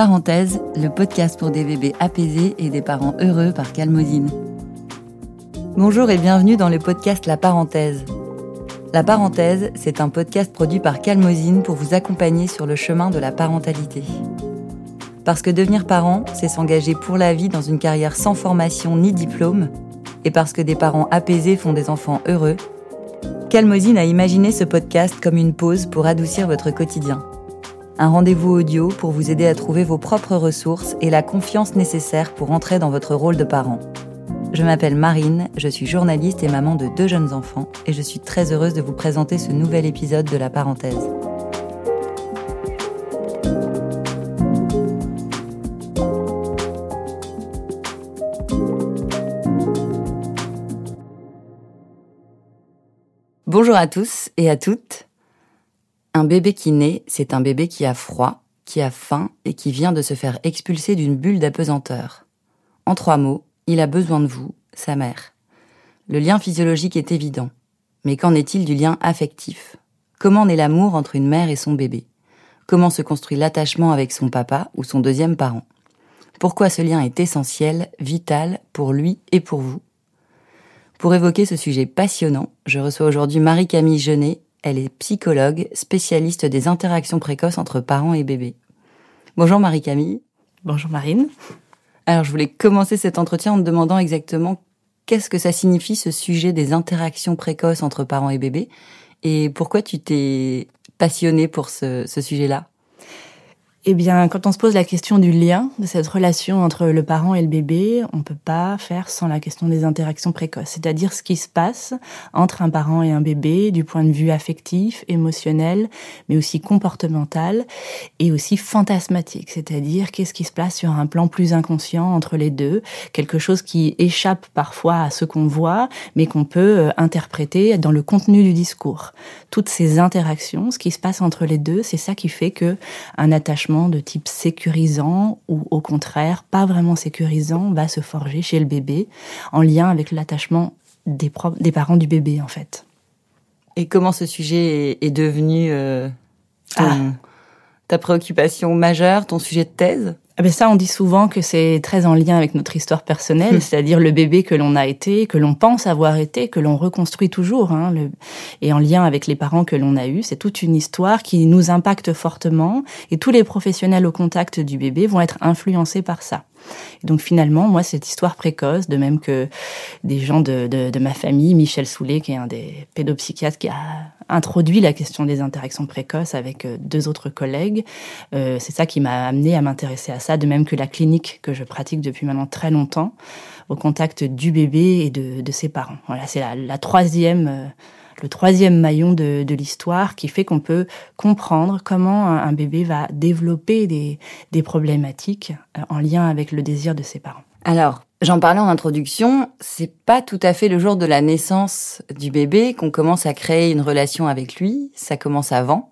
Parenthèse, le podcast pour des bébés apaisés et des parents heureux par Calmosine. Bonjour et bienvenue dans le podcast La Parenthèse. La Parenthèse, c'est un podcast produit par Calmosine pour vous accompagner sur le chemin de la parentalité. Parce que devenir parent, c'est s'engager pour la vie dans une carrière sans formation ni diplôme, et parce que des parents apaisés font des enfants heureux, Calmosine a imaginé ce podcast comme une pause pour adoucir votre quotidien un rendez-vous audio pour vous aider à trouver vos propres ressources et la confiance nécessaire pour entrer dans votre rôle de parent. Je m'appelle Marine, je suis journaliste et maman de deux jeunes enfants et je suis très heureuse de vous présenter ce nouvel épisode de La Parenthèse. Bonjour à tous et à toutes. Un bébé qui naît, c'est un bébé qui a froid, qui a faim et qui vient de se faire expulser d'une bulle d'apesanteur. En trois mots, il a besoin de vous, sa mère. Le lien physiologique est évident. Mais qu'en est-il du lien affectif? Comment naît l'amour entre une mère et son bébé? Comment se construit l'attachement avec son papa ou son deuxième parent? Pourquoi ce lien est essentiel, vital pour lui et pour vous? Pour évoquer ce sujet passionnant, je reçois aujourd'hui Marie-Camille Genet, elle est psychologue, spécialiste des interactions précoces entre parents et bébés. Bonjour Marie-Camille. Bonjour Marine. Alors je voulais commencer cet entretien en te demandant exactement qu'est-ce que ça signifie ce sujet des interactions précoces entre parents et bébés et pourquoi tu t'es passionnée pour ce, ce sujet-là? Eh bien, quand on se pose la question du lien, de cette relation entre le parent et le bébé, on peut pas faire sans la question des interactions précoces, c'est-à-dire ce qui se passe entre un parent et un bébé du point de vue affectif, émotionnel, mais aussi comportemental et aussi fantasmatique, c'est-à-dire qu'est-ce qui se passe sur un plan plus inconscient entre les deux, quelque chose qui échappe parfois à ce qu'on voit, mais qu'on peut euh, interpréter dans le contenu du discours. Toutes ces interactions, ce qui se passe entre les deux, c'est ça qui fait que un attachement de type sécurisant ou au contraire pas vraiment sécurisant va se forger chez le bébé en lien avec l'attachement des, des parents du bébé en fait. Et comment ce sujet est, devenu euh, ah. ta préoccupation majeure, ton sujet de thèse? Eh ben ça, on dit souvent que c'est très en lien avec notre histoire personnelle, hmm. c'est-à-dire le bébé que l'on a été, que l'on pense avoir été, que l'on reconstruit toujours, hein, le... et en lien avec les parents que l'on a eus. C'est toute une histoire qui nous impacte fortement, et tous les professionnels au contact du bébé vont être influencés par ça. Et donc finalement, moi, cette histoire précoce, de même que des gens de, de, de ma famille, Michel Soulet, qui est un des pédopsychiatres qui a introduit la question des interactions précoces avec euh, deux autres collègues, euh, c'est ça qui m'a amené à m'intéresser à ça, de même que la clinique que je pratique depuis maintenant très longtemps, au contact du bébé et de, ses parents. Voilà, c'est la, la troisième euh, le troisième maillon de, l'histoire qui fait qu'on peut comprendre comment un, bébé va développer des, des problématiques euh, en lien avec le désir de ses parents. Alors, j'en parlais en introduction, c'est pas tout à fait le jour de la naissance du bébé qu'on commence à créer une relation avec lui, ça commence avant.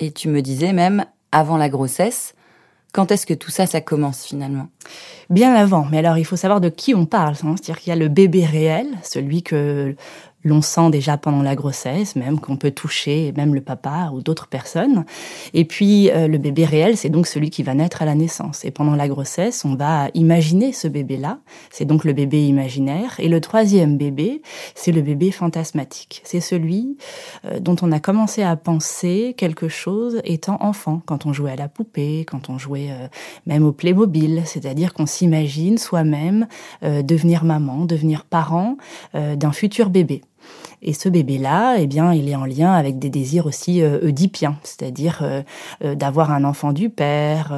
Et tu me disais même avant la grossesse. Quand est-ce que tout ça, ça commence finalement? Bien avant. Mais alors, il faut savoir de qui on parle. Hein. C'est-à-dire qu'il y a le bébé réel, celui que l'on sent déjà pendant la grossesse, même qu'on peut toucher, même le papa ou d'autres personnes. Et puis euh, le bébé réel, c'est donc celui qui va naître à la naissance. Et pendant la grossesse, on va imaginer ce bébé-là. C'est donc le bébé imaginaire. Et le troisième bébé, c'est le bébé fantasmatique. C'est celui euh, dont on a commencé à penser quelque chose étant enfant, quand on jouait à la poupée, quand on jouait euh, même au Playmobil. C'est-à-dire qu'on s'imagine soi-même devenir maman, devenir parent d'un futur bébé. Et ce bébé-là, eh bien, il est en lien avec des désirs aussi euh, oedipiens, c'est-à-dire euh, euh, d'avoir un enfant du père.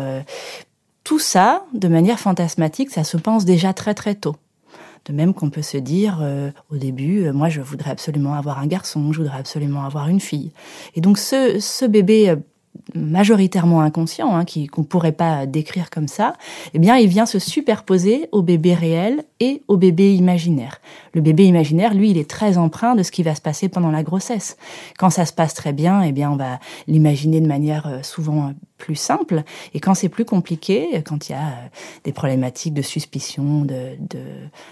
tout ça, de manière fantasmatique, ça se pense déjà très très tôt. De même qu'on peut se dire au début, moi je voudrais absolument avoir un garçon, je voudrais absolument avoir une fille. Et donc ce, ce bébé majoritairement inconscient, hein, qu'on pourrait pas décrire comme ça, eh bien, il vient se superposer au bébé réel et au bébé imaginaire. Le bébé imaginaire, lui, il est très empreint de ce qui va se passer pendant la grossesse. Quand ça se passe très bien, eh bien, on va l'imaginer de manière euh, souvent plus simple. Et quand c'est plus compliqué, quand il y a euh, des problématiques de suspicion, de, de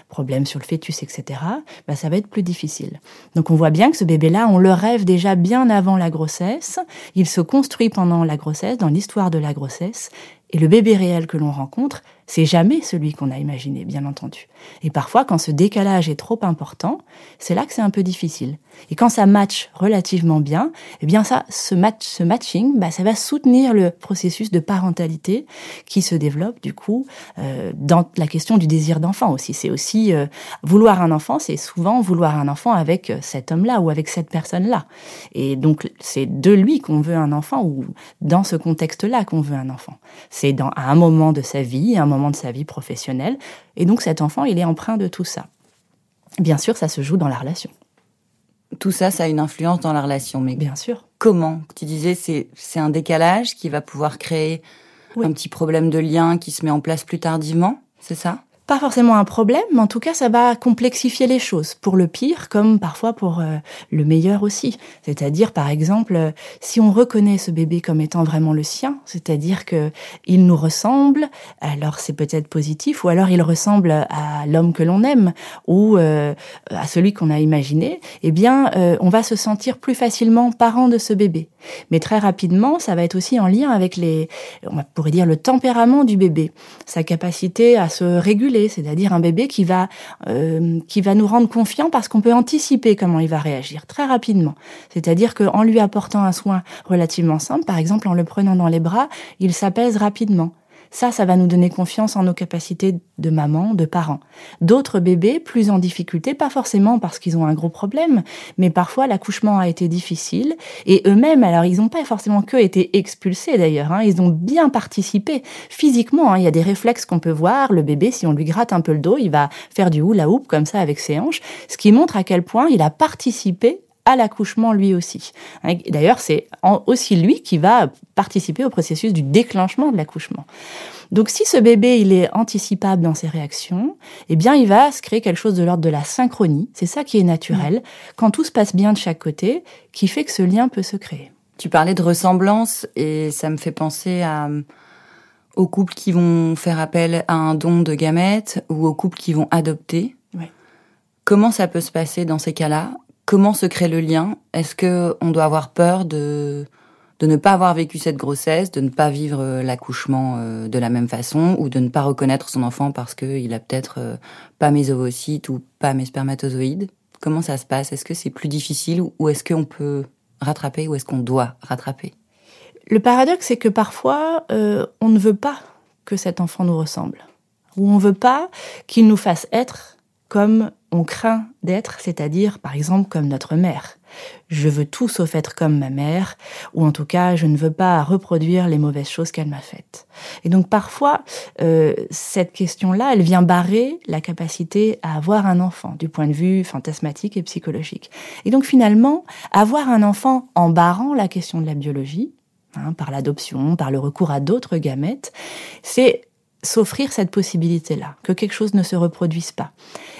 problèmes sur le fœtus, etc., bah, ça va être plus difficile. Donc on voit bien que ce bébé-là, on le rêve déjà bien avant la grossesse. Il se construit pendant la grossesse, dans l'histoire de la grossesse. Et le bébé réel que l'on rencontre, c'est jamais celui qu'on a imaginé, bien entendu. Et parfois, quand ce décalage est trop important, c'est là que c'est un peu difficile. Et quand ça match relativement bien, eh bien ça, ce match, ce matching, bah, ça va soutenir le processus de parentalité qui se développe du coup euh, dans la question du désir d'enfant aussi. C'est aussi euh, vouloir un enfant, c'est souvent vouloir un enfant avec euh, cet homme-là ou avec cette personne-là. Et donc c'est de lui qu'on veut un enfant ou dans ce contexte-là qu'on veut un enfant. C'est dans à un moment de sa vie, un moment de sa vie professionnelle. Et donc cet enfant, il est empreint de tout ça. Bien sûr, ça se joue dans la relation. Tout ça, ça a une influence dans la relation, mais bien sûr. Comment? Tu disais c'est c'est un décalage qui va pouvoir créer un petit problème de lien qui se met en place plus tardivement, c'est ça? Pas forcément un problème, mais en tout cas, ça va complexifier les choses, pour le pire comme parfois pour euh, le meilleur aussi. C'est-à-dire, par exemple, euh, si on reconnaît ce bébé comme étant vraiment le sien, c'est-à-dire que il nous ressemble, alors c'est peut-être positif, ou alors il ressemble à l'homme que l'on aime, ou euh, à celui qu'on a imaginé, eh bien, on va se sentir plus facilement parent de ce bébé. Mais très rapidement, ça va être aussi en lien avec les, on pourrait dire, le tempérament du bébé, sa capacité à se réguler c'est-à-dire un bébé qui va euh, qui va nous rendre confiants parce qu'on peut anticiper comment il va réagir très rapidement. C'est-à-dire qu'en lui apportant un soin relativement simple, par exemple en le prenant dans les bras, il s'apaise rapidement. Ça, ça va nous donner confiance en nos capacités de maman, de parents. D'autres bébés, plus en difficulté, pas forcément parce qu'ils ont un gros problème, mais parfois l'accouchement a été difficile et eux-mêmes, alors ils n'ont pas forcément que été expulsés d'ailleurs, hein, ils ont bien participé physiquement. Hein, il y a des réflexes qu'on peut voir. Le bébé, si on lui gratte un peu le dos, il va faire du hula hoop comme ça avec ses hanches, ce qui montre à quel point il a participé à l'accouchement lui aussi. D'ailleurs, c'est aussi lui qui va participer au processus du déclenchement de l'accouchement. Donc si ce bébé il est anticipable dans ses réactions, eh bien il va se créer quelque chose de l'ordre de la synchronie, c'est ça qui est naturel, mmh. quand tout se passe bien de chaque côté, qui fait que ce lien peut se créer. Tu parlais de ressemblance et ça me fait penser à aux couples qui vont faire appel à un don de gamètes ou aux couples qui vont adopter. Comment ça peut se passer dans ces cas-là? Comment se crée le lien? Est-ce que on doit avoir peur de de ne pas avoir vécu cette grossesse, de ne pas vivre euh, l'accouchement euh, de la même façon, ou de ne pas reconnaître son enfant parce qu'il a peut-être euh, pas mes ovocytes ou pas mes spermatozoïdes? Comment ça se passe? Est-ce que c'est plus difficile ou est-ce qu'on peut rattraper ou est-ce qu'on doit rattraper? Le paradoxe, c'est que parfois, on ne veut pas que cet enfant nous ressemble, ou on veut pas qu'il nous fasse être comme on craint d'être, c'est-à-dire par exemple comme notre mère. Je veux tout sauf être comme ma mère, ou en tout cas je ne veux pas reproduire les mauvaises choses qu'elle m'a faites. Et donc parfois, euh, cette question-là, elle vient barrer la capacité à avoir un enfant du point de vue fantasmatique et psychologique. Et donc finalement, avoir un enfant en barrant la question de la biologie, hein, par l'adoption, par le recours à d'autres gamètes, c'est s'offrir cette possibilité-là, que quelque chose ne se reproduise pas.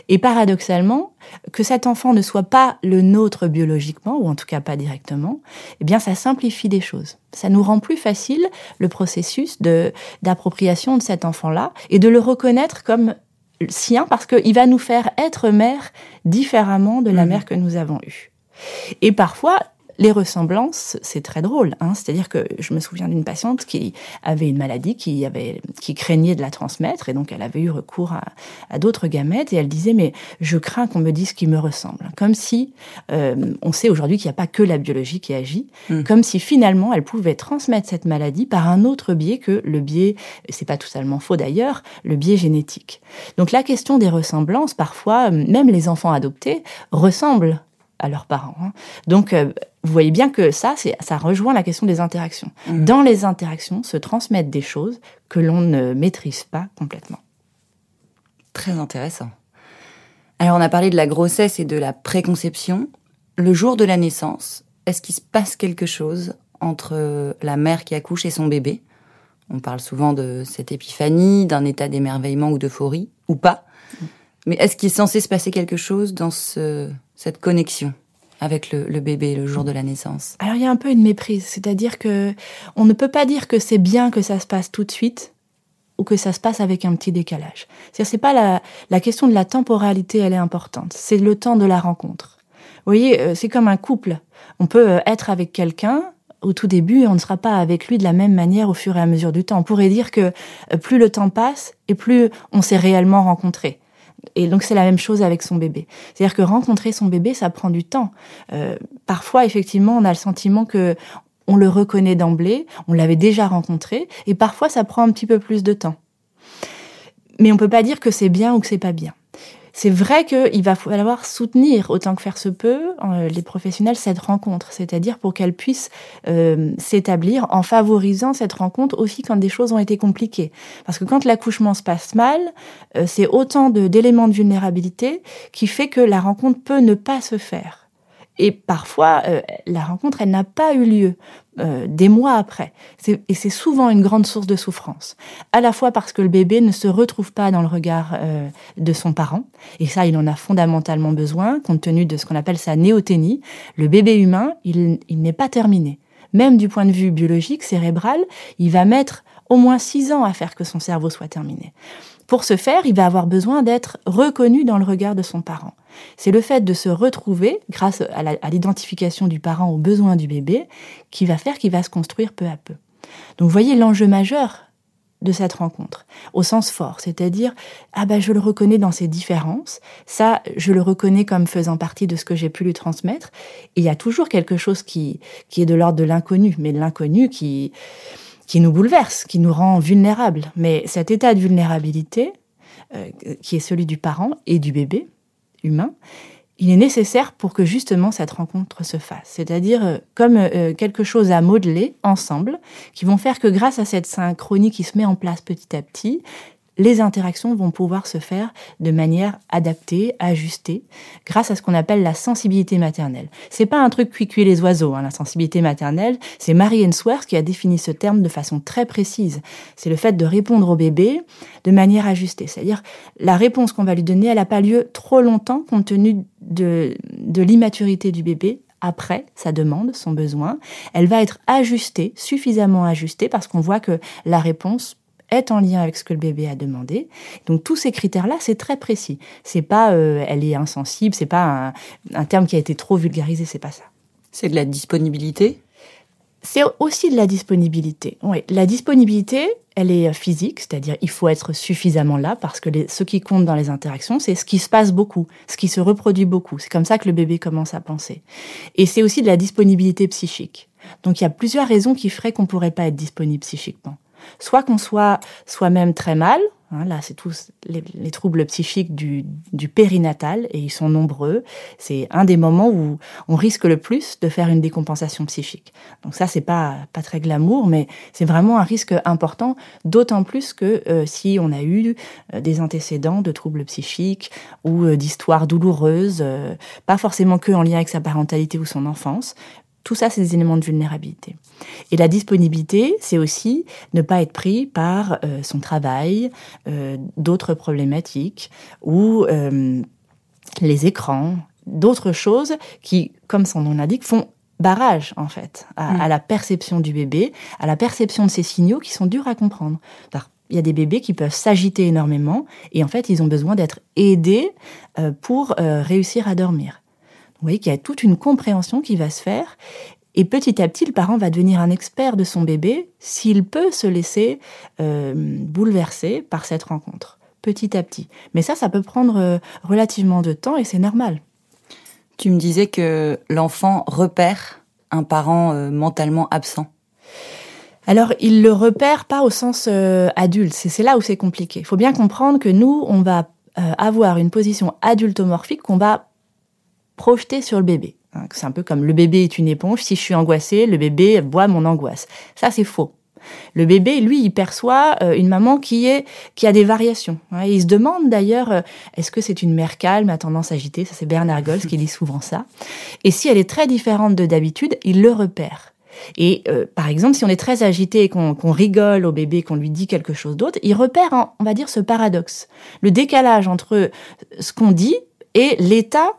Et paradoxalement, que cet enfant ne soit pas le nôtre biologiquement, ou en tout cas pas directement, eh bien ça simplifie des choses. Ça nous rend plus facile le processus de d'appropriation de cet enfant-là et de le reconnaître comme sien parce qu'il va nous faire être mère différemment de la mmh. mère que nous avons eue. Et parfois, les ressemblances, c'est très drôle. Hein C'est-à-dire que je me souviens d'une patiente qui avait une maladie, qui, avait, qui craignait de la transmettre, et donc elle avait eu recours à, d'autres gamètes, et elle disait, mais je crains qu'on me dise qu'il me ressemble. Comme si, euh, on sait aujourd'hui qu'il n'y a pas que la biologie qui agit, hmm. comme si finalement elle pouvait transmettre cette maladie par un autre biais que le biais, c'est pas totalement faux d'ailleurs, le biais génétique. Donc la question des ressemblances, parfois, même les enfants adoptés ressemblent à leurs parents. Hein. Donc, euh, vous voyez bien que ça, ça rejoint la question des interactions. Mmh. Dans les interactions se transmettent des choses que l'on ne maîtrise pas complètement. Très intéressant. Alors, on a parlé de la grossesse et de la préconception. Le jour de la naissance, est-ce qu'il se passe quelque chose entre la mère qui accouche et son bébé? On parle souvent de cette épiphanie, d'un état d'émerveillement ou d'euphorie, ou pas. Mmh. Mais est-ce qu'il est censé se passer quelque chose dans ce, cette connexion? Avec le, bébé le jour de la naissance Alors il y a un peu une méprise, c'est-à-dire que on ne peut pas dire que c'est bien que ça se passe tout de suite ou que ça se passe avec un petit décalage. C'est-à-dire c'est pas la, la question de la temporalité, elle est importante, c'est le temps de la rencontre. Vous voyez, euh, c'est comme un couple. On peut euh, être avec quelqu'un au tout début on ne sera pas avec lui de la même manière au fur et à mesure du temps. On pourrait dire que euh, plus le temps passe et plus on s'est réellement rencontré. Et donc c'est la même chose avec son bébé. C'est-à-dire que rencontrer son bébé, ça prend du temps. Euh, parfois, effectivement, on a le sentiment que on le reconnaît d'emblée, on l'avait déjà rencontré, et parfois ça prend un petit peu plus de temps. Mais on peut pas dire que c'est bien ou que c'est pas bien. C'est vrai qu'il va falloir soutenir autant que faire se peut euh, les professionnels cette rencontre, c'est-à-dire pour qu'elle puisse euh, s'établir en favorisant cette rencontre aussi quand des choses ont été compliquées. Parce que quand l'accouchement se passe mal, euh, c'est autant d'éléments de vulnérabilité qui fait que la rencontre peut ne pas se faire. Et parfois, euh, la rencontre, elle n'a pas eu lieu euh, des mois après. Et c'est souvent une grande source de souffrance. À la fois parce que le bébé ne se retrouve pas dans le regard euh, de son parent. Et ça, il en a fondamentalement besoin, compte tenu de ce qu'on appelle sa néoténie. Le bébé humain, il, il n'est pas terminé. Même du point de vue biologique, cérébral, il va mettre au moins six ans à faire que son cerveau soit terminé. Pour ce faire, il va avoir besoin d'être reconnu dans le regard de son parent. C'est le fait de se retrouver, grâce à l'identification du parent aux besoins du bébé, qui va faire qu'il va se construire peu à peu. Donc vous voyez l'enjeu majeur de cette rencontre, au sens fort, c'est-à-dire ah ben je le reconnais dans ses différences, ça je le reconnais comme faisant partie de ce que j'ai pu lui transmettre. Et il y a toujours quelque chose qui qui est de l'ordre de l'inconnu, mais de l'inconnu qui qui nous bouleverse, qui nous rend vulnérables. Mais cet état de vulnérabilité, euh, qui est celui du parent et du bébé il est nécessaire pour que justement cette rencontre se fasse. C'est-à-dire euh, comme euh, quelque chose à modeler ensemble, qui vont faire que grâce à cette synchronie qui se met en place petit à petit, les interactions vont pouvoir se faire de manière adaptée, ajustée, grâce à ce qu'on appelle la sensibilité maternelle. C'est pas un truc cuit les oiseaux, hein, la sensibilité maternelle. C'est Marie Ainsworth qui a défini ce terme de façon très précise. C'est le fait de répondre au bébé de manière ajustée. C'est-à-dire, la réponse qu'on va lui donner, elle n'a pas lieu trop longtemps compte tenu de, de l'immaturité du bébé après sa demande, son besoin. Elle va être ajustée, suffisamment ajustée, parce qu'on voit que la réponse est en lien avec ce que le bébé a demandé. Donc tous ces critères-là, c'est très précis. C'est pas euh, elle est insensible, c'est pas un, terme qui a été trop vulgarisé, c'est pas ça. C'est de la disponibilité? C'est aussi de la disponibilité. Oui, la disponibilité, elle est physique, c'est-à-dire il faut être suffisamment là parce que ce qui compte dans les interactions, c'est ce qui se passe beaucoup, ce qui se reproduit beaucoup. C'est comme ça que le bébé commence à penser. Et c'est aussi de la disponibilité psychique. Donc il y a plusieurs raisons qui feraient qu'on pourrait pas être disponible psychiquement soit qu'on soit soi-même très mal, hein, là c'est tous les, troubles psychiques du, périnatal et ils sont nombreux. C'est un des moments où on risque le plus de faire une décompensation psychique. Donc ça c'est pas pas très glamour, mais c'est vraiment un risque important, d'autant plus que euh, si on a eu euh, des antécédents de troubles psychiques ou euh, d'histoires douloureuses, pas forcément que en lien avec sa parentalité ou son enfance, tout ça, c'est des éléments de vulnérabilité. Et la disponibilité, c'est aussi ne pas être pris par euh, son travail, euh, d'autres problématiques ou euh, les écrans, d'autres choses qui, comme son nom l'indique, font barrage en fait à, mm. à, la perception du bébé, à la perception de ces signaux qui sont durs à comprendre. Il y a des bébés qui peuvent s'agiter énormément et en fait ils ont besoin d'être aidés pour réussir à dormir. Vous voyez qu'il y a toute une compréhension qui va se faire. Et petit à petit, le parent va devenir un expert de son bébé s'il peut se laisser euh, bouleverser par cette rencontre, petit à petit. Mais ça, ça peut prendre euh, relativement de temps et c'est normal. Tu me disais que l'enfant repère un parent euh, mentalement absent. Alors, il le repère pas au sens adulte. C'est là où c'est compliqué. Il faut bien comprendre que nous, on va avoir une position adultomorphique qu'on va projeté sur le bébé. Hein, c'est un peu comme le bébé est une éponge, si je suis angoissée, le bébé boit mon angoisse. Ça, c'est faux. Le bébé, lui, il perçoit euh, une maman qui est qui a des variations. Hein. il se demande d'ailleurs, euh, est-ce que c'est une mère calme à tendance agitée? Ça, c'est Bernard Gols qui dit souvent ça. Et si elle est très différente de d'habitude, il le repère. Et euh, par exemple, si on est très agité et qu'on rigole au bébé, qu'on lui dit quelque chose d'autre, il repère, on va dire, ce paradoxe, le décalage entre ce qu'on dit et l'état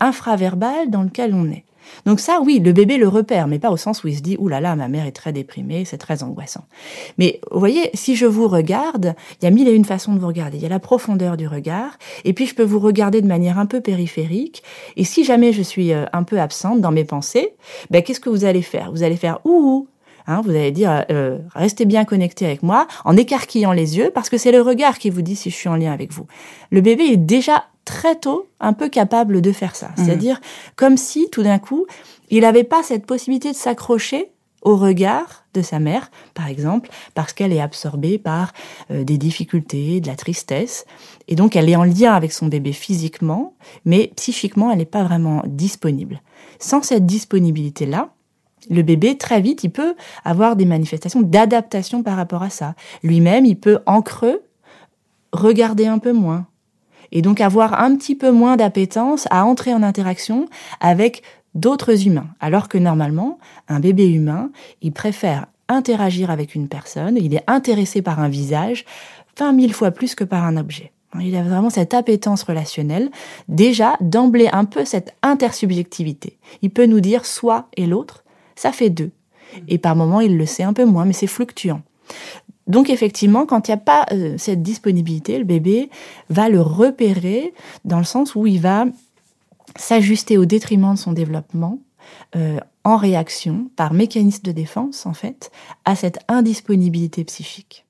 infraverbal dans lequel on est. Donc ça, oui, le bébé le repère, mais pas au sens où il se dit, ouh là là, ma mère est très déprimée, c'est très angoissant. Mais vous voyez, si je vous regarde, il y a mille et une façons de vous regarder. Il y a la profondeur du regard, et puis je peux vous regarder de manière un peu périphérique. Et si jamais je suis euh, un peu absente dans mes pensées, ben qu'est-ce que vous allez faire? Vous allez faire ouh Hein, vous allez dire, euh, restez bien connecté avec moi en écarquillant les yeux parce que c'est le regard qui vous dit si je suis en lien avec vous. Le bébé est déjà très tôt un peu capable de faire ça. Mhm. C'est-à-dire comme si tout d'un coup, il n'avait pas cette possibilité de s'accrocher au regard de sa mère, par exemple, parce qu'elle est absorbée par euh, des difficultés, de la tristesse, et donc elle est en lien avec son bébé physiquement, mais psychiquement, elle n'est pas vraiment disponible. Sans cette disponibilité-là, le bébé, très vite, il peut avoir des manifestations d'adaptation par rapport à ça. Lui-même, il peut, en creux, regarder un peu moins. Et donc avoir un petit peu moins d'appétence à entrer en interaction avec d'autres humains. Alors que normalement, un bébé humain, il préfère interagir avec une personne, il est intéressé par un visage 20 mille fois plus que par un objet. Il a vraiment cette appétence relationnelle, déjà d'emblée un peu cette intersubjectivité. Il peut nous dire soi et l'autre, ça fait deux. Et par moments, il le sait un peu moins, mais c'est fluctuant. Donc effectivement, quand il n'y a pas euh, cette disponibilité, le bébé va le repérer dans le sens où il va s'ajuster au détriment de son développement euh, en réaction, par mécanisme de défense en fait, à cette indisponibilité psychique.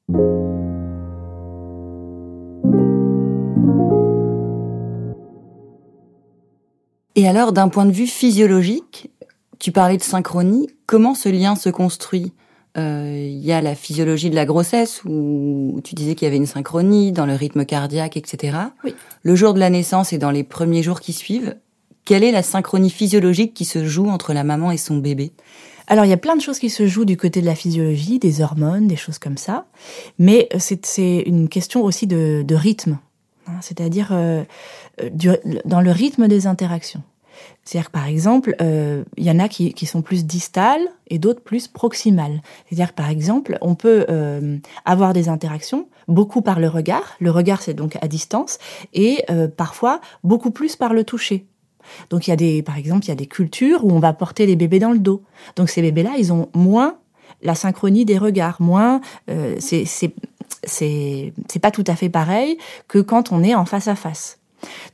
Et alors, d'un point de vue physiologique, tu parlais de synchronie. Comment ce lien se construit? Euh, Il y a la physiologie de la grossesse où tu disais qu'il y avait une synchronie dans le rythme cardiaque, etc. Oui. Le jour de la naissance et dans les premiers jours qui suivent, quelle est la synchronie physiologique qui se joue entre la maman et son bébé? Alors, il y a plein de choses qui se jouent du côté de la physiologie, des hormones, des choses comme ça. Mais c'est une question aussi de, rythme. Hein. C'est-à-dire euh, dans le rythme des interactions. C'est-à-dire par exemple, euh, il y en a qui, sont plus distales et d'autres plus proximales. C'est-à-dire par exemple, on peut euh, avoir des interactions beaucoup par le regard. Le regard, c'est donc à distance, et euh, parfois beaucoup plus par le toucher. Donc il y a des, par exemple, il y a des cultures où on va porter les bébés dans le dos. Donc ces bébés-là, ils ont moins la synchronie des regards, moins c'est c'est pas tout à fait pareil que quand on est en face à face.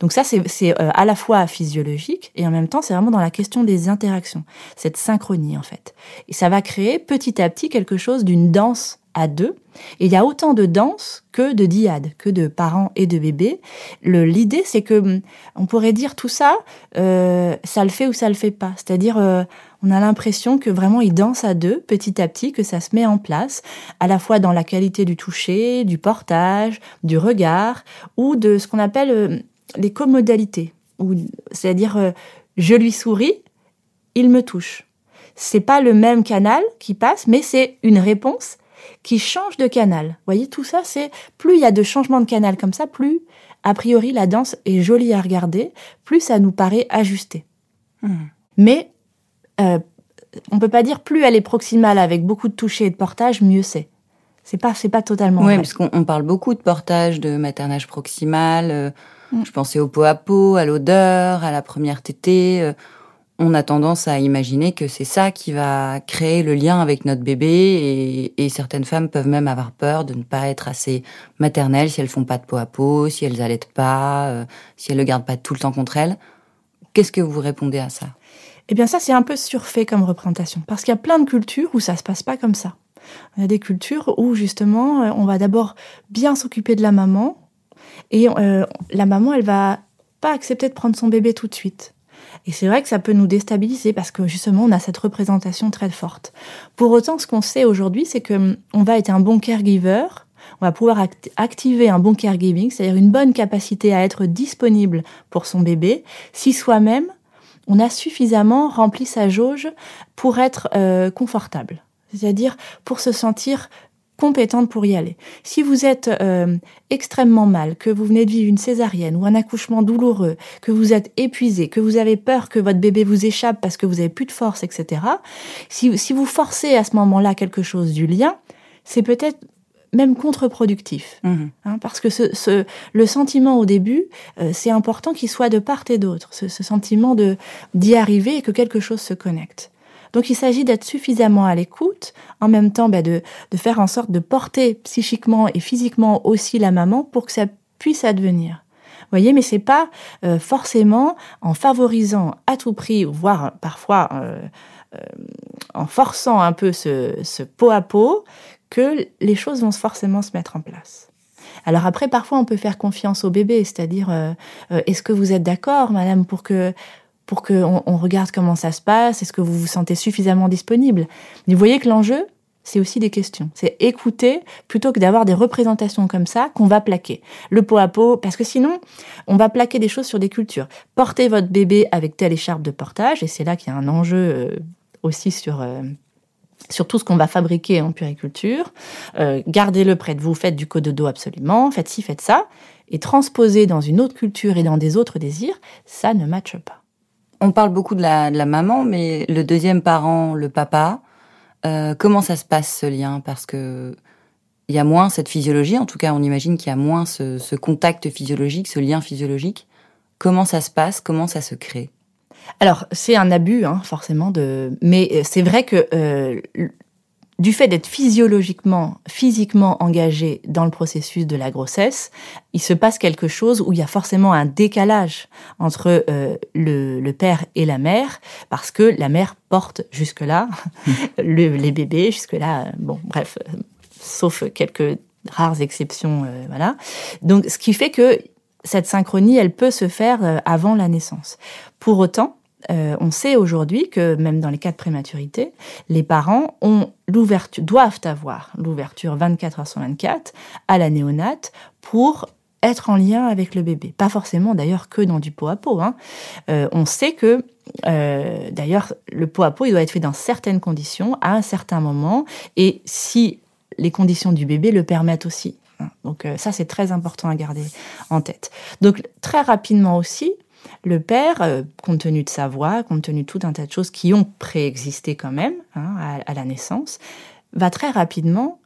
Donc ça, c'est euh, à la fois physiologique et en même temps, c'est vraiment dans la question des interactions, cette synchronie en fait. Et ça va créer petit à petit quelque chose d'une danse à deux. Et il y a autant de danse que de diades, que de parents et de bébés. L'idée, c'est que hum, on pourrait dire tout ça, euh, ça le fait ou ça le fait pas. C'est-à-dire, euh, on a l'impression que vraiment ils dansent à deux, petit à petit, que ça se met en place, à la fois dans la qualité du toucher, du portage, du regard, ou de ce qu'on appelle les comodalités, c'est-à-dire euh, je lui souris, il me touche. C'est pas le même canal qui passe, mais c'est une réponse qui change de canal. Vous voyez, tout ça, c'est plus il y a de changements de canal comme ça, plus a priori la danse est jolie à regarder, plus ça nous paraît ajusté. Hmm. Mais euh, on peut pas dire plus elle est proximale avec beaucoup de toucher et de portage, mieux c'est. C'est pas c'est pas totalement. Oui, parce qu'on parle beaucoup de portage, de maternage proximal. Euh. Je pensais au pot à pot, à l'odeur, à la première tétée. Euh, on a tendance à imaginer que c'est ça qui va créer le lien avec notre bébé et, certaines femmes peuvent même avoir peur de ne pas être assez maternelles si elles font pas de pot à pot, si elles allaitent pas, euh, si elles le gardent pas tout le temps contre elles. Qu'est-ce que vous répondez à ça? Eh bien ça c'est un peu surfait comme représentation parce qu'il y a plein de cultures où ça se passe pas comme ça. Il y a des cultures où justement euh, on va d'abord bien s'occuper de la maman, et euh, la maman, elle va pas accepter de prendre son bébé tout de suite. Et c'est vrai que ça peut nous déstabiliser parce que justement, on a cette représentation très forte. Pour autant, ce qu'on sait aujourd'hui, c'est que on va être un bon caregiver. On va pouvoir activer un bon caregiving, c'est-à-dire une bonne capacité à être disponible pour son bébé, si soi-même on a suffisamment rempli sa jauge pour être euh, confortable, c'est-à-dire pour se sentir compétente pour y aller. Si vous êtes euh, extrêmement mal, que vous venez de vivre une césarienne ou un accouchement douloureux, que vous êtes épuisé, que vous avez peur que votre bébé vous échappe parce que vous avez plus de force, etc. Si, si vous forcez à ce moment-là quelque chose du lien, c'est peut-être même contre-productif. Mhm. Hein, parce que ce, ce, le sentiment au début, euh, c'est important qu'il soit de part et d'autre, ce, ce sentiment de d'y arriver et que quelque chose se connecte. Donc il s'agit d'être suffisamment à l'écoute, en même temps bah, de, de faire en sorte de porter psychiquement et physiquement aussi la maman pour que ça puisse advenir. Vous voyez, mais c'est pas euh, forcément en favorisant à tout prix, voire parfois euh, euh, en forçant un peu ce, ce pot à pot, que les choses vont forcément se mettre en place. Alors après, parfois, on peut faire confiance au bébé, c'est-à-dire, euh, euh, est-ce que vous êtes d'accord, madame, pour que pour qu'on on regarde comment ça se passe Est-ce que vous vous sentez suffisamment disponible? Mais vous voyez que l'enjeu, c'est aussi des questions. C'est écouter plutôt que d'avoir des représentations comme ça qu'on va plaquer. Le pot à pot, parce que sinon, on va plaquer des choses sur des cultures. Portez votre bébé avec telle écharpe de portage, et c'est là qu'il y a un enjeu euh, aussi sur... euh, sur tout ce qu'on va fabriquer en puriculture. Euh, Gardez-le près de vous, faites du cododo absolument, faites ci, faites ça. Et transposer dans une autre culture et dans des autres désirs, ça ne matche pas. On parle beaucoup de la, maman, mais le deuxième parent, le papa, euh, comment ça se passe ce lien? Parce que il y a moins cette physiologie, en tout cas on imagine qu'il y a moins ce, ce contact physiologique, ce lien physiologique. Comment ça se passe? Comment ça se crée? Alors, c'est un abus, hein, forcément, de... mais euh, c'est vrai que euh, du fait d'être physiologiquement, physiquement engagé dans le processus de la grossesse, il se passe quelque chose où il y a forcément un décalage entre euh, le, le, père et la mère, parce que la mère porte jusque-là le, les bébés, jusque-là, bon, bref, euh, sauf quelques rares exceptions, euh, voilà. Donc, ce qui fait que cette synchronie, elle peut se faire euh, avant la naissance. Pour autant, euh, on sait aujourd'hui que même dans les cas de prématurité, les parents ont l'ouverture, doivent avoir l'ouverture 24 heures sur 24 à la néonate pour être en lien avec le bébé. Pas forcément d'ailleurs que dans du pot à pot. Hein. Euh, on sait que euh, d'ailleurs le pot à pot il doit être fait dans certaines conditions à un certain moment et si les conditions du bébé le permettent aussi. Donc euh, ça c'est très important à garder en tête. Donc très rapidement aussi, le père, euh, compte tenu de sa voix, compte tenu de tout un tas de choses qui ont préexisté quand même hein, à, la naissance, va très rapidement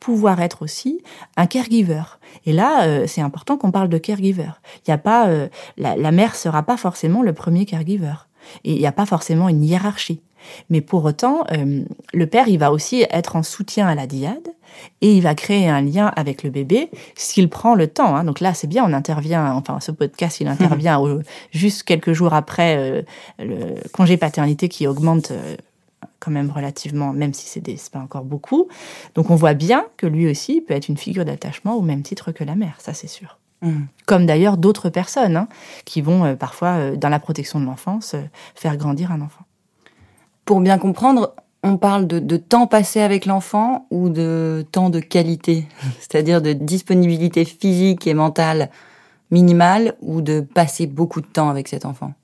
pouvoir être aussi un caregiver. Et là, euh, c'est important qu'on parle de caregiver. Il y a pas, euh, la, la, mère sera pas forcément le premier caregiver. Et il n'y a pas forcément une hiérarchie. Mais pour autant, euh, le père, il va aussi être en soutien à la diade et il va créer un lien avec le bébé s'il prend le temps. Hein. Donc là, c'est bien, on intervient, enfin, ce podcast, il intervient au, juste quelques jours après euh, le congé paternité qui augmente euh, quand même relativement, même si c'est pas encore beaucoup. Donc on voit bien que lui aussi peut être une figure d'attachement au même titre que la mère, ça c'est sûr. Mmh. Comme d'ailleurs d'autres personnes hein, qui vont euh, parfois, euh, dans la protection de l'enfance, euh, faire grandir un enfant. Pour bien comprendre, on parle de, temps passé avec l'enfant ou de temps de qualité, c'est-à-dire de disponibilité physique et mentale minimale ou de passer beaucoup de temps avec cet enfant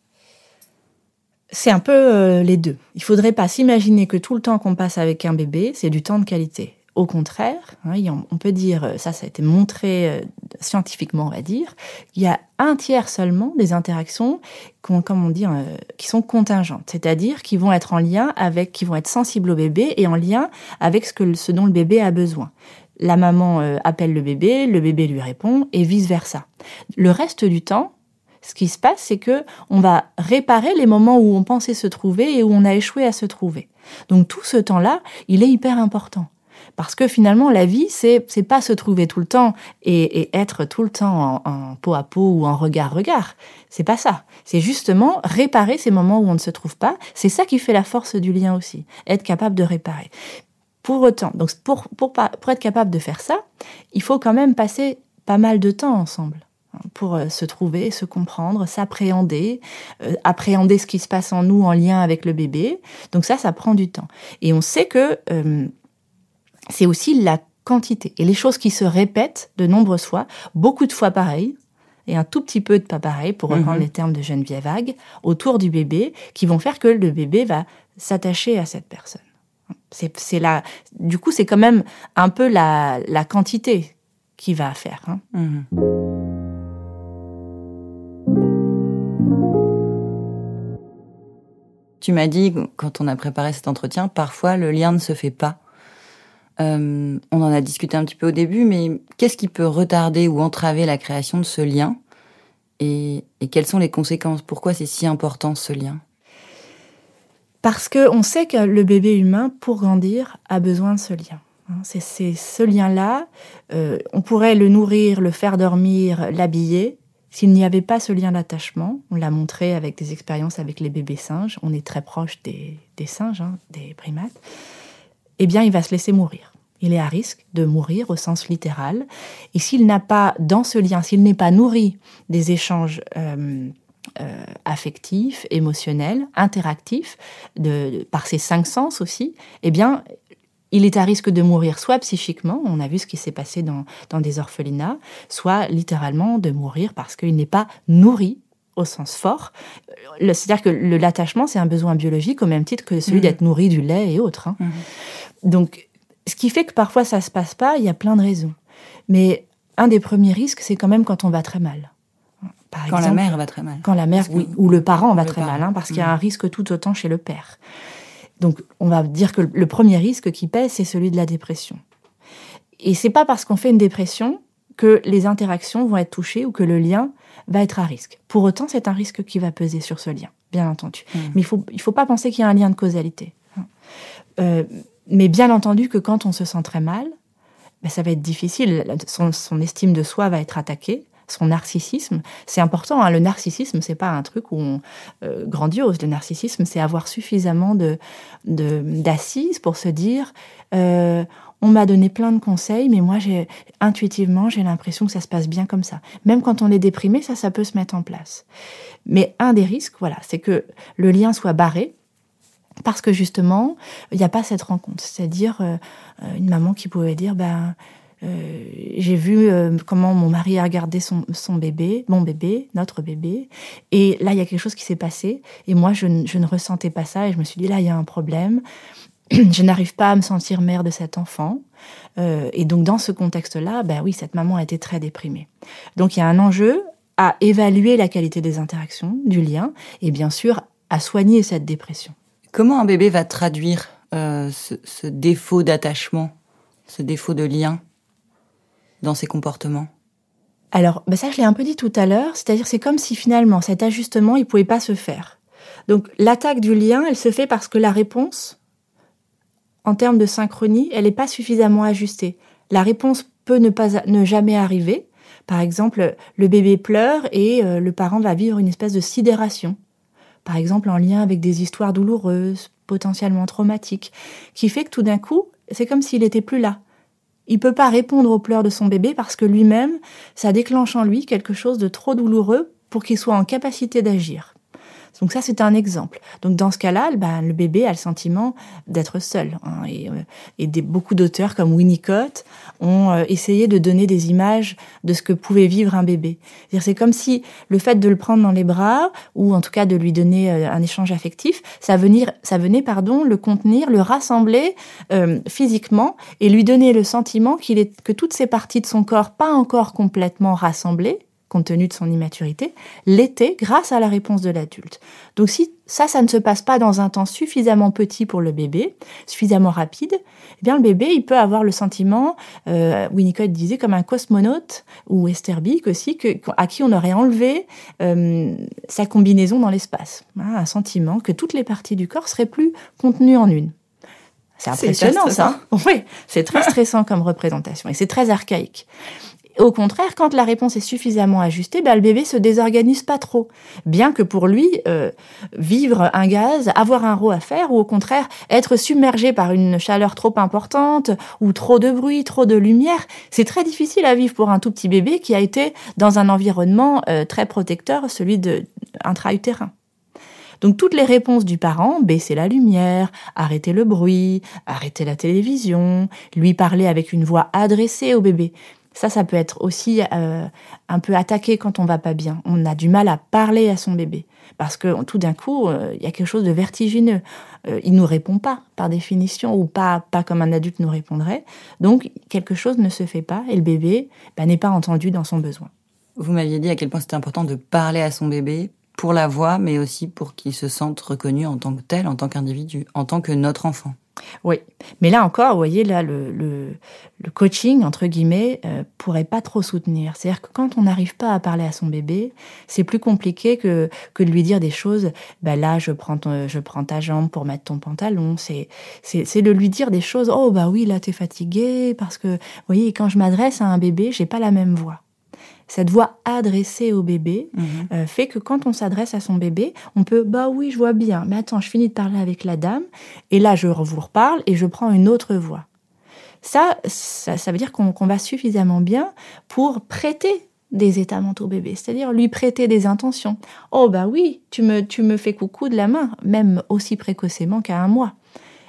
c'est un peu euh, les deux. Il faudrait pas s'imaginer que tout le temps qu'on passe avec un bébé, c'est du temps de qualité. Au contraire, hein, on peut dire, ça, ça a été montré euh, scientifiquement, on va dire, il y a un tiers seulement des interactions, comme on dit, euh, qui sont contingentes, c'est-à-dire qui vont être en lien avec, qui vont être sensibles au bébé et en lien avec ce, dont le bébé a besoin. La maman euh, appelle le bébé, le bébé lui répond et vice versa. Le reste du temps, ce qui se passe, c'est que on va réparer les moments où on pensait se trouver et où on a échoué à se trouver. Donc tout ce temps-là, il est hyper important. Parce que finalement, la vie, c'est c'est pas se trouver tout le temps et, être tout le temps en, en, peau à peau ou en regard regard. C'est pas ça. C'est justement réparer ces moments où on ne se trouve pas. C'est ça qui fait la force du lien aussi. Être capable de réparer. Pour autant, donc pour, pour, être capable de faire ça, il faut quand même passer pas mal de temps ensemble pour euh, se trouver, se comprendre, s'appréhender, euh, appréhender ce qui se passe en nous en lien avec le bébé. Donc ça, ça prend du temps. Et on sait que euh, c'est aussi la quantité et les choses qui se répètent de nombreuses fois, beaucoup de fois pareil, et un tout petit peu de pas pareil, pour reprendre mmh. les termes de Geneviève Vague, autour du bébé, qui vont faire que le bébé va s'attacher à cette personne. C'est la, du coup, c'est quand même un peu la, la quantité qui va faire. Hein. Mmh. Tu m'as dit, quand on a préparé cet entretien, parfois le lien ne se fait pas. On en a discuté un petit peu au début, mais qu'est-ce qui peut retarder ou entraver la création de ce lien et, quelles sont les conséquences? Pourquoi c'est si important ce lien? Parce qu'on sait que le bébé humain, pour grandir, a besoin de ce lien. Hein, c'est ce lien-là. Euh, on pourrait le nourrir, le faire dormir, l'habiller. S'il n'y avait pas ce lien d'attachement, on l'a montré avec des expériences avec les bébés singes, on est très proche des, singes, hein, des primates, eh bien, il va se laisser mourir. Il est à risque de mourir au sens littéral. Et s'il n'a pas, dans ce lien, s'il n'est pas nourri des échanges euh, euh, affectifs, émotionnels, interactifs, de, par ses cinq sens aussi, eh bien, il est à risque de mourir soit psychiquement, on a vu ce qui s'est passé dans, des orphelinats, soit littéralement de mourir parce qu'il n'est pas nourri au sens fort. Euh, c'est-à-dire que l'attachement, c'est un besoin biologique au même titre que celui mmh. d'être nourri du lait et autres. Hein. Mmh. Donc, ce qui fait que parfois ça se passe pas, il y a plein de raisons. Mais un des premiers risques, c'est quand même quand on va très mal. Par quand la mère va très mal. Quand la mère, oui, ou le parent va très mal, hein, parce qu'il y a mmh. un risque tout autant chez le père. Donc, on va dire que le premier risque qui pèse, c'est celui de la dépression. Et c'est pas parce qu'on fait une dépression que les interactions vont être touchées ou que le lien va être à risque. Pour autant, c'est un risque qui va peser sur ce lien, bien entendu. Mmh. Mais il faut, il faut pas penser qu'il y a un lien de causalité. Euh, mais bien entendu que quand on se sent très mal, ben ça va être difficile. Son, son, estime de soi va être attaquée son narcissisme. C'est important. Hein. Le narcissisme, c'est pas un truc où on, euh, grandiose. Le narcissisme, c'est avoir suffisamment de d'assises pour se dire. Euh, on m'a donné plein de conseils, mais moi, j'ai intuitivement, j'ai l'impression que ça se passe bien comme ça. Même quand on est déprimé, ça, ça peut se mettre en place. Mais un des risques, voilà, c'est que le lien soit barré, parce que justement, il n'y a pas cette rencontre. C'est-à-dire euh, une maman qui pouvait dire, ben, euh, j'ai vu euh, comment mon mari a regardé son, bébé, mon bébé, notre bébé. Et là, il y a quelque chose qui s'est passé. Et moi, je, je, ne ressentais pas ça. Et je me suis dit, là, il y a un problème. je n'arrive pas à me sentir mère de cet enfant. Euh, et donc, dans ce contexte-là, ben oui, cette maman a été très déprimée. Donc, il y a un enjeu à évaluer la qualité des interactions, du lien, et bien sûr, à soigner cette dépression. Comment un bébé va traduire euh, ce, ce défaut d'attachement, ce défaut de lien dans ses comportements? Alors, bah ça, je l'ai un peu dit tout à l'heure, c'est-à-dire c'est comme si finalement cet ajustement, il pouvait pas se faire. Donc l'attaque du lien, elle se fait parce que la réponse, en termes de synchronie, elle n'est pas suffisamment ajustée. La réponse peut ne pas ne jamais arriver. Par exemple, le bébé pleure et euh, le parent va vivre une espèce de sidération. Par exemple, en lien avec des histoires douloureuses, potentiellement traumatiques, qui fait que tout d'un coup, c'est comme s'il n'était plus là. Il peut pas répondre aux pleurs de son bébé parce que lui-même, ça déclenche en lui quelque chose de trop douloureux pour qu'il soit en capacité d'agir. Donc ça, c'est un exemple. Donc dans ce cas-là, ben, le bébé a le sentiment d'être seul. Hein, et, euh, et des, beaucoup d'auteurs comme Winnicott ont euh, essayé de donner des images de ce que pouvait vivre un bébé. C'est comme si le fait de le prendre dans les bras, ou en tout cas de lui donner euh, un échange affectif, ça, ça venait pardon, le contenir, le rassembler physiquement et lui donner le sentiment qu'il est, que toutes ces parties de son corps, pas encore complètement rassemblées, compte tenu de son immaturité, l'était grâce à la réponse de l'adulte. Donc si ça, ça ne se passe pas dans un temps suffisamment petit pour le bébé, suffisamment rapide, eh bien le bébé, il peut avoir le sentiment, euh, Winnicott disait, comme un cosmonaute, ou Esterbeek aussi, que, à qui on aurait enlevé euh, sa combinaison dans l'espace. Hein, un sentiment que toutes les parties du corps seraient plus contenues en une. C'est impressionnant, ça. Oui, c'est très stressant comme représentation et c'est très archaïque. Au contraire, quand la réponse est suffisamment ajustée, ben, le bébé se désorganise pas trop. Bien que pour lui, euh, vivre un gaz, avoir un rot à faire, ou au contraire, être submergé par une chaleur trop importante, ou trop de bruit, trop de lumière, c'est très difficile à vivre pour un tout petit bébé qui a été dans un environnement euh, très protecteur, celui de intra-utérin. Donc toutes les réponses du parent, baisser la lumière, arrêter le bruit, arrêter la télévision, lui parler avec une voix adressée au bébé, ça, ça peut être aussi euh, un peu attaqué quand on va pas bien. On a du mal à parler à son bébé parce que tout d'un coup, euh, il y a quelque chose de vertigineux. Euh, il nous répond pas par définition ou pas pas comme un adulte nous répondrait. Donc quelque chose ne se fait pas et le bébé bah, n'est pas entendu dans son besoin. Vous m'aviez dit à quel point c'était important de parler à son bébé pour la voix, mais aussi pour qu'il se sente reconnu en tant que tel, en tant qu'individu, en tant que notre enfant. Oui, mais là encore, vous voyez, là, le, le, coaching, entre guillemets, euh, pourrait pas trop soutenir. C'est-à-dire que quand on n'arrive pas à parler à son bébé, c'est plus compliqué que, que de lui dire des choses, bah là, je prends, je prends ta jambe pour mettre ton pantalon. C'est, c'est, de lui dire des choses, oh bah oui, là, t'es fatigué, parce que, vous voyez, quand je m'adresse à un bébé, j'ai pas la même voix cette voix adressée au bébé mhm. euh, fait que quand on s'adresse à son bébé, on peut bah oui, je vois bien, mais attends, je finis de parler avec la dame et là je vous reparle et je prends une autre voix. Ça, ça, veut dire qu'on va suffisamment bien pour prêter des états mentaux au bébé, c'est-à-dire lui prêter des intentions. Oh bah oui, tu me, tu me fais coucou de la main, même aussi précocement qu'à un mois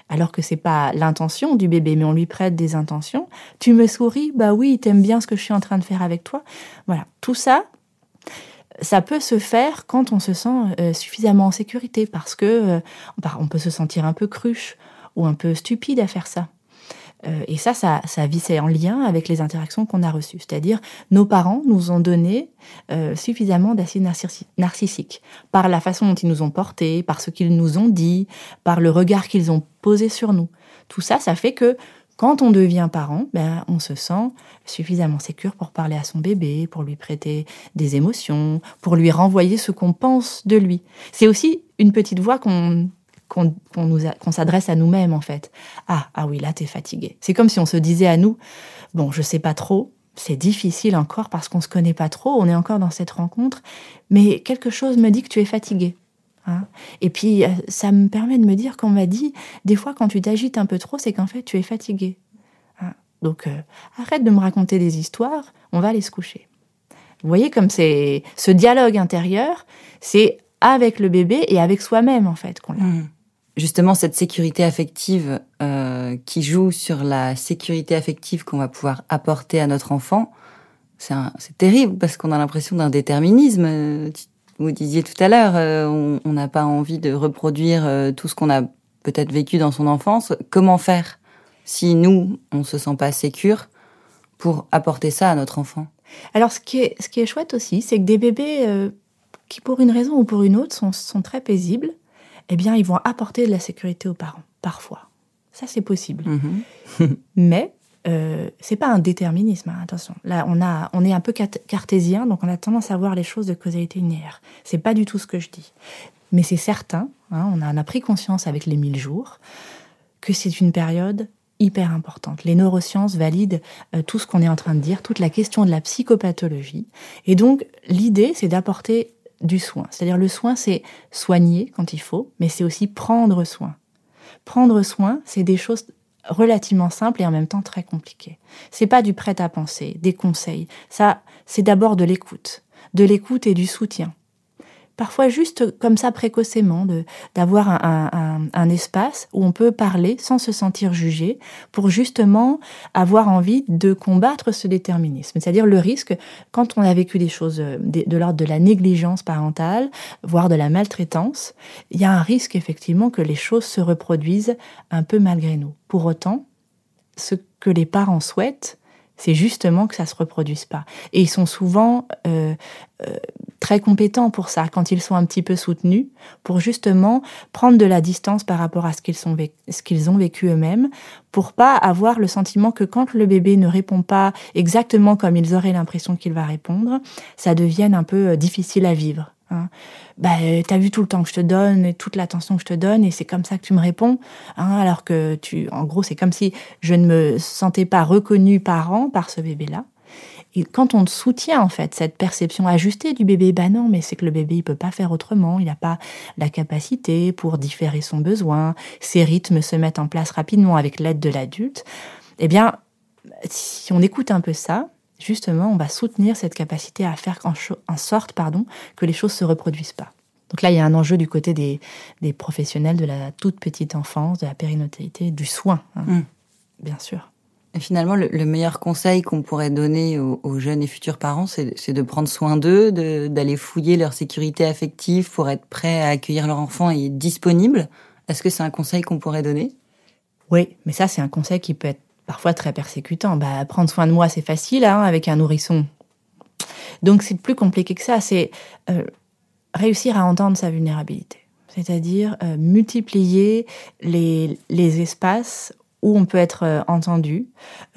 alors que c'est pas l'intention du bébé, mais on lui prête des intentions. Tu me souris, bah oui, t'aimes bien ce que je suis en train de faire avec toi. Voilà, tout ça, ça peut se faire quand on se sent euh, suffisamment en sécurité, parce que euh, on peut se sentir un peu cruche ou un peu stupide à faire ça. Euh, et ça, ça, ça vissait en lien avec les interactions qu'on a reçues. C'est-à-dire, nos parents nous ont donné euh, suffisamment d'acide narcissique par la façon dont ils nous ont portés, par ce qu'ils nous ont dit, par le regard qu'ils ont posé sur nous. Tout ça, ça fait que quand on devient parent, ben, on se sent suffisamment sécure pour parler à son bébé, pour lui prêter des émotions, pour lui renvoyer ce qu'on pense de lui. C'est aussi une petite voix qu'on qu'on s'adresse à nous-mêmes en fait. Ah ah oui là t'es fatigué. C'est comme si on se disait à nous bon je sais pas trop, c'est difficile encore parce qu'on se connaît pas trop, on est encore dans cette rencontre, mais quelque chose me dit que tu es fatigué. Hein. Et puis euh, ça me permet de me dire qu'on m'a dit des fois quand tu t'agites un peu trop, c'est qu'en fait tu es fatigué. Hein. Donc euh, arrête de me raconter des histoires, on va aller se coucher. Vous voyez comme c'est ce dialogue intérieur, c'est avec le bébé et avec soi-même en fait qu'on l'a. Mmh justement cette sécurité affective euh, qui joue sur la sécurité affective qu'on va pouvoir apporter à notre enfant, c'est terrible parce qu'on a l'impression d'un déterminisme. Vous disiez tout à l'heure, euh, on n'a pas envie de reproduire euh, tout ce qu'on a peut-être vécu dans son enfance. Comment faire si nous, on se sent pas sécure pour apporter ça à notre enfant? Alors ce qui est, ce qui est chouette aussi, c'est que des bébés qui pour une raison ou pour une autre sont, sont très paisibles, eh bien, ils vont apporter de la sécurité aux parents, parfois. Ça, c'est possible. Mhm. Mais euh, c'est pas un déterminisme, hein, attention. Là, on, a, on est un peu cartésien, donc on a tendance à voir les choses de causalité linéaire. C'est pas du tout ce que je dis. Mais c'est certain, hein, on, a, pris conscience avec les 1000 jours, que c'est une période hyper importante. Les neurosciences valident euh, tout ce qu'on est en train de dire, toute la question de la psychopathologie. Et donc, l'idée, c'est d'apporter du soin. C'est-à-dire le soin, c'est soigner quand il faut, mais c'est aussi prendre soin. Prendre soin, c'est des choses relativement simples et en même temps très compliquées. C'est pas du prêt à penser, des conseils. Ça, c'est d'abord de l'écoute, de l'écoute et du soutien parfois juste comme ça précocement, d'avoir un, espace où on peut parler sans se sentir jugé, pour justement avoir envie de combattre ce déterminisme. C'est-à-dire le risque, quand on a vécu des choses de, de l'ordre de la négligence parentale, voire de la maltraitance, il y a un risque effectivement que les choses se reproduisent un peu malgré nous. Pour autant, ce que les parents souhaitent, c'est justement que ça se reproduise pas. Et ils sont souvent euh, euh, très compétents pour ça, quand ils sont un petit peu soutenus, pour justement prendre de la distance par rapport à ce qu'ils ont vécu eux-mêmes, pour pas avoir le sentiment que quand le bébé ne répond pas exactement comme ils auraient l'impression qu'il va répondre, ça devienne un peu euh, difficile à vivre. Hein. Bah, t'as vu tout le temps que je te donne et toute l'attention que je te donne et c'est comme ça que tu me réponds. Hein, alors que tu, en gros, c'est comme si je ne me sentais pas reconnue parent par ce bébé-là. Et quand on soutient en fait cette perception ajustée du bébé, bah non, mais c'est que le bébé il peut pas faire autrement, il n'a pas la capacité pour différer son besoin, ses rythmes se mettent en place rapidement avec l'aide de l'adulte. Eh bien, si on écoute un peu ça, justement, on va soutenir cette capacité à faire en, sorte pardon, que les choses ne se reproduisent pas. Donc là, il y a un enjeu du côté des, professionnels de la toute petite enfance, de la périnatalité, du soin, hein, mm. bien sûr. Finalement, le, meilleur conseil qu'on pourrait donner aux, jeunes et futurs parents, c'est de prendre soin d'eux, d'aller fouiller leur sécurité affective pour être prêt à accueillir leur enfant et disponible. Est-ce que c'est un conseil qu'on pourrait donner? Oui, mais ça, c'est un conseil qui peut être parfois très persécutant. Bah, prendre soin de moi, c'est facile hein, avec un nourrisson. Donc c'est plus compliqué que ça. C'est euh, réussir à entendre sa vulnérabilité. c'est-à-dire euh, multiplier les espaces où on peut être euh, entendu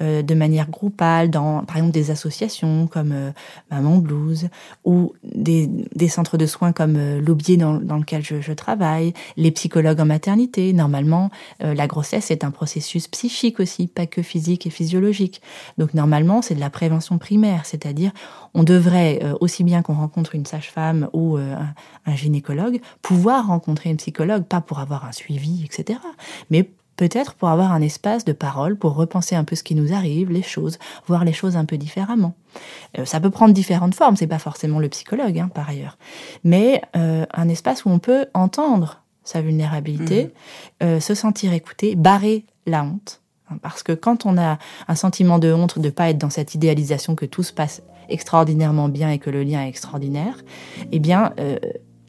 euh, de manière groupale dans, par exemple, des associations comme euh, Maman Blues ou des, centres de soins comme euh, l'Aubier dans, lequel je, travaille, les psychologues en maternité. Normalement, la grossesse est un processus psychique aussi, pas que physique et physiologique. Donc normalement, c'est de la prévention primaire, c'est-à-dire on devrait, aussi bien qu'on rencontre une sage-femme ou un, un gynécologue, pouvoir rencontrer une psychologue, pas pour avoir un suivi, etc., mais peut-être pour avoir un espace de parole, pour repenser un peu ce qui nous arrive, les choses, voir les choses un peu différemment. Euh, ça peut prendre différentes formes, c'est pas forcément le psychologue, hein, par ailleurs, mais euh, un espace où on peut entendre sa vulnérabilité, mmh. euh, se sentir écouté, barrer la honte. Parce que quand on a un sentiment de honte de pas être dans cette idéalisation que tout se passe extraordinairement bien et que le lien est extraordinaire, eh bien euh,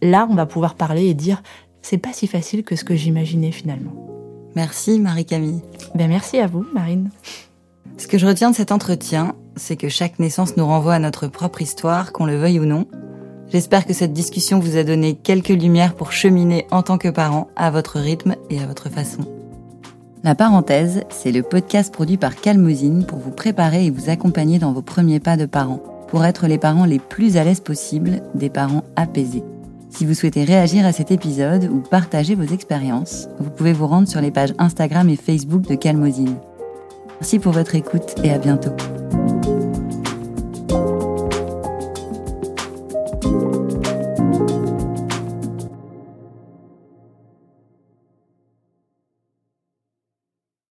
là on va pouvoir parler et dire c'est pas si facile que ce que j'imaginais finalement. Merci Marie-Camille. Ben merci à vous Marine. Ce que je retiens de cet entretien, c'est que chaque naissance nous renvoie à notre propre histoire, qu'on le veuille ou non. J'espère que cette discussion vous a donné quelques lumières pour cheminer en tant que parent à votre rythme et à votre façon. La parenthèse, c'est le podcast produit par Calmosine pour vous préparer et vous accompagner dans vos premiers pas de parents, pour être les parents les plus à l'aise possible, des parents apaisés. Si vous souhaitez réagir à cet épisode ou partager vos expériences, vous pouvez vous rendre sur les pages Instagram et Facebook de Calmosine. Merci pour votre écoute et à bientôt.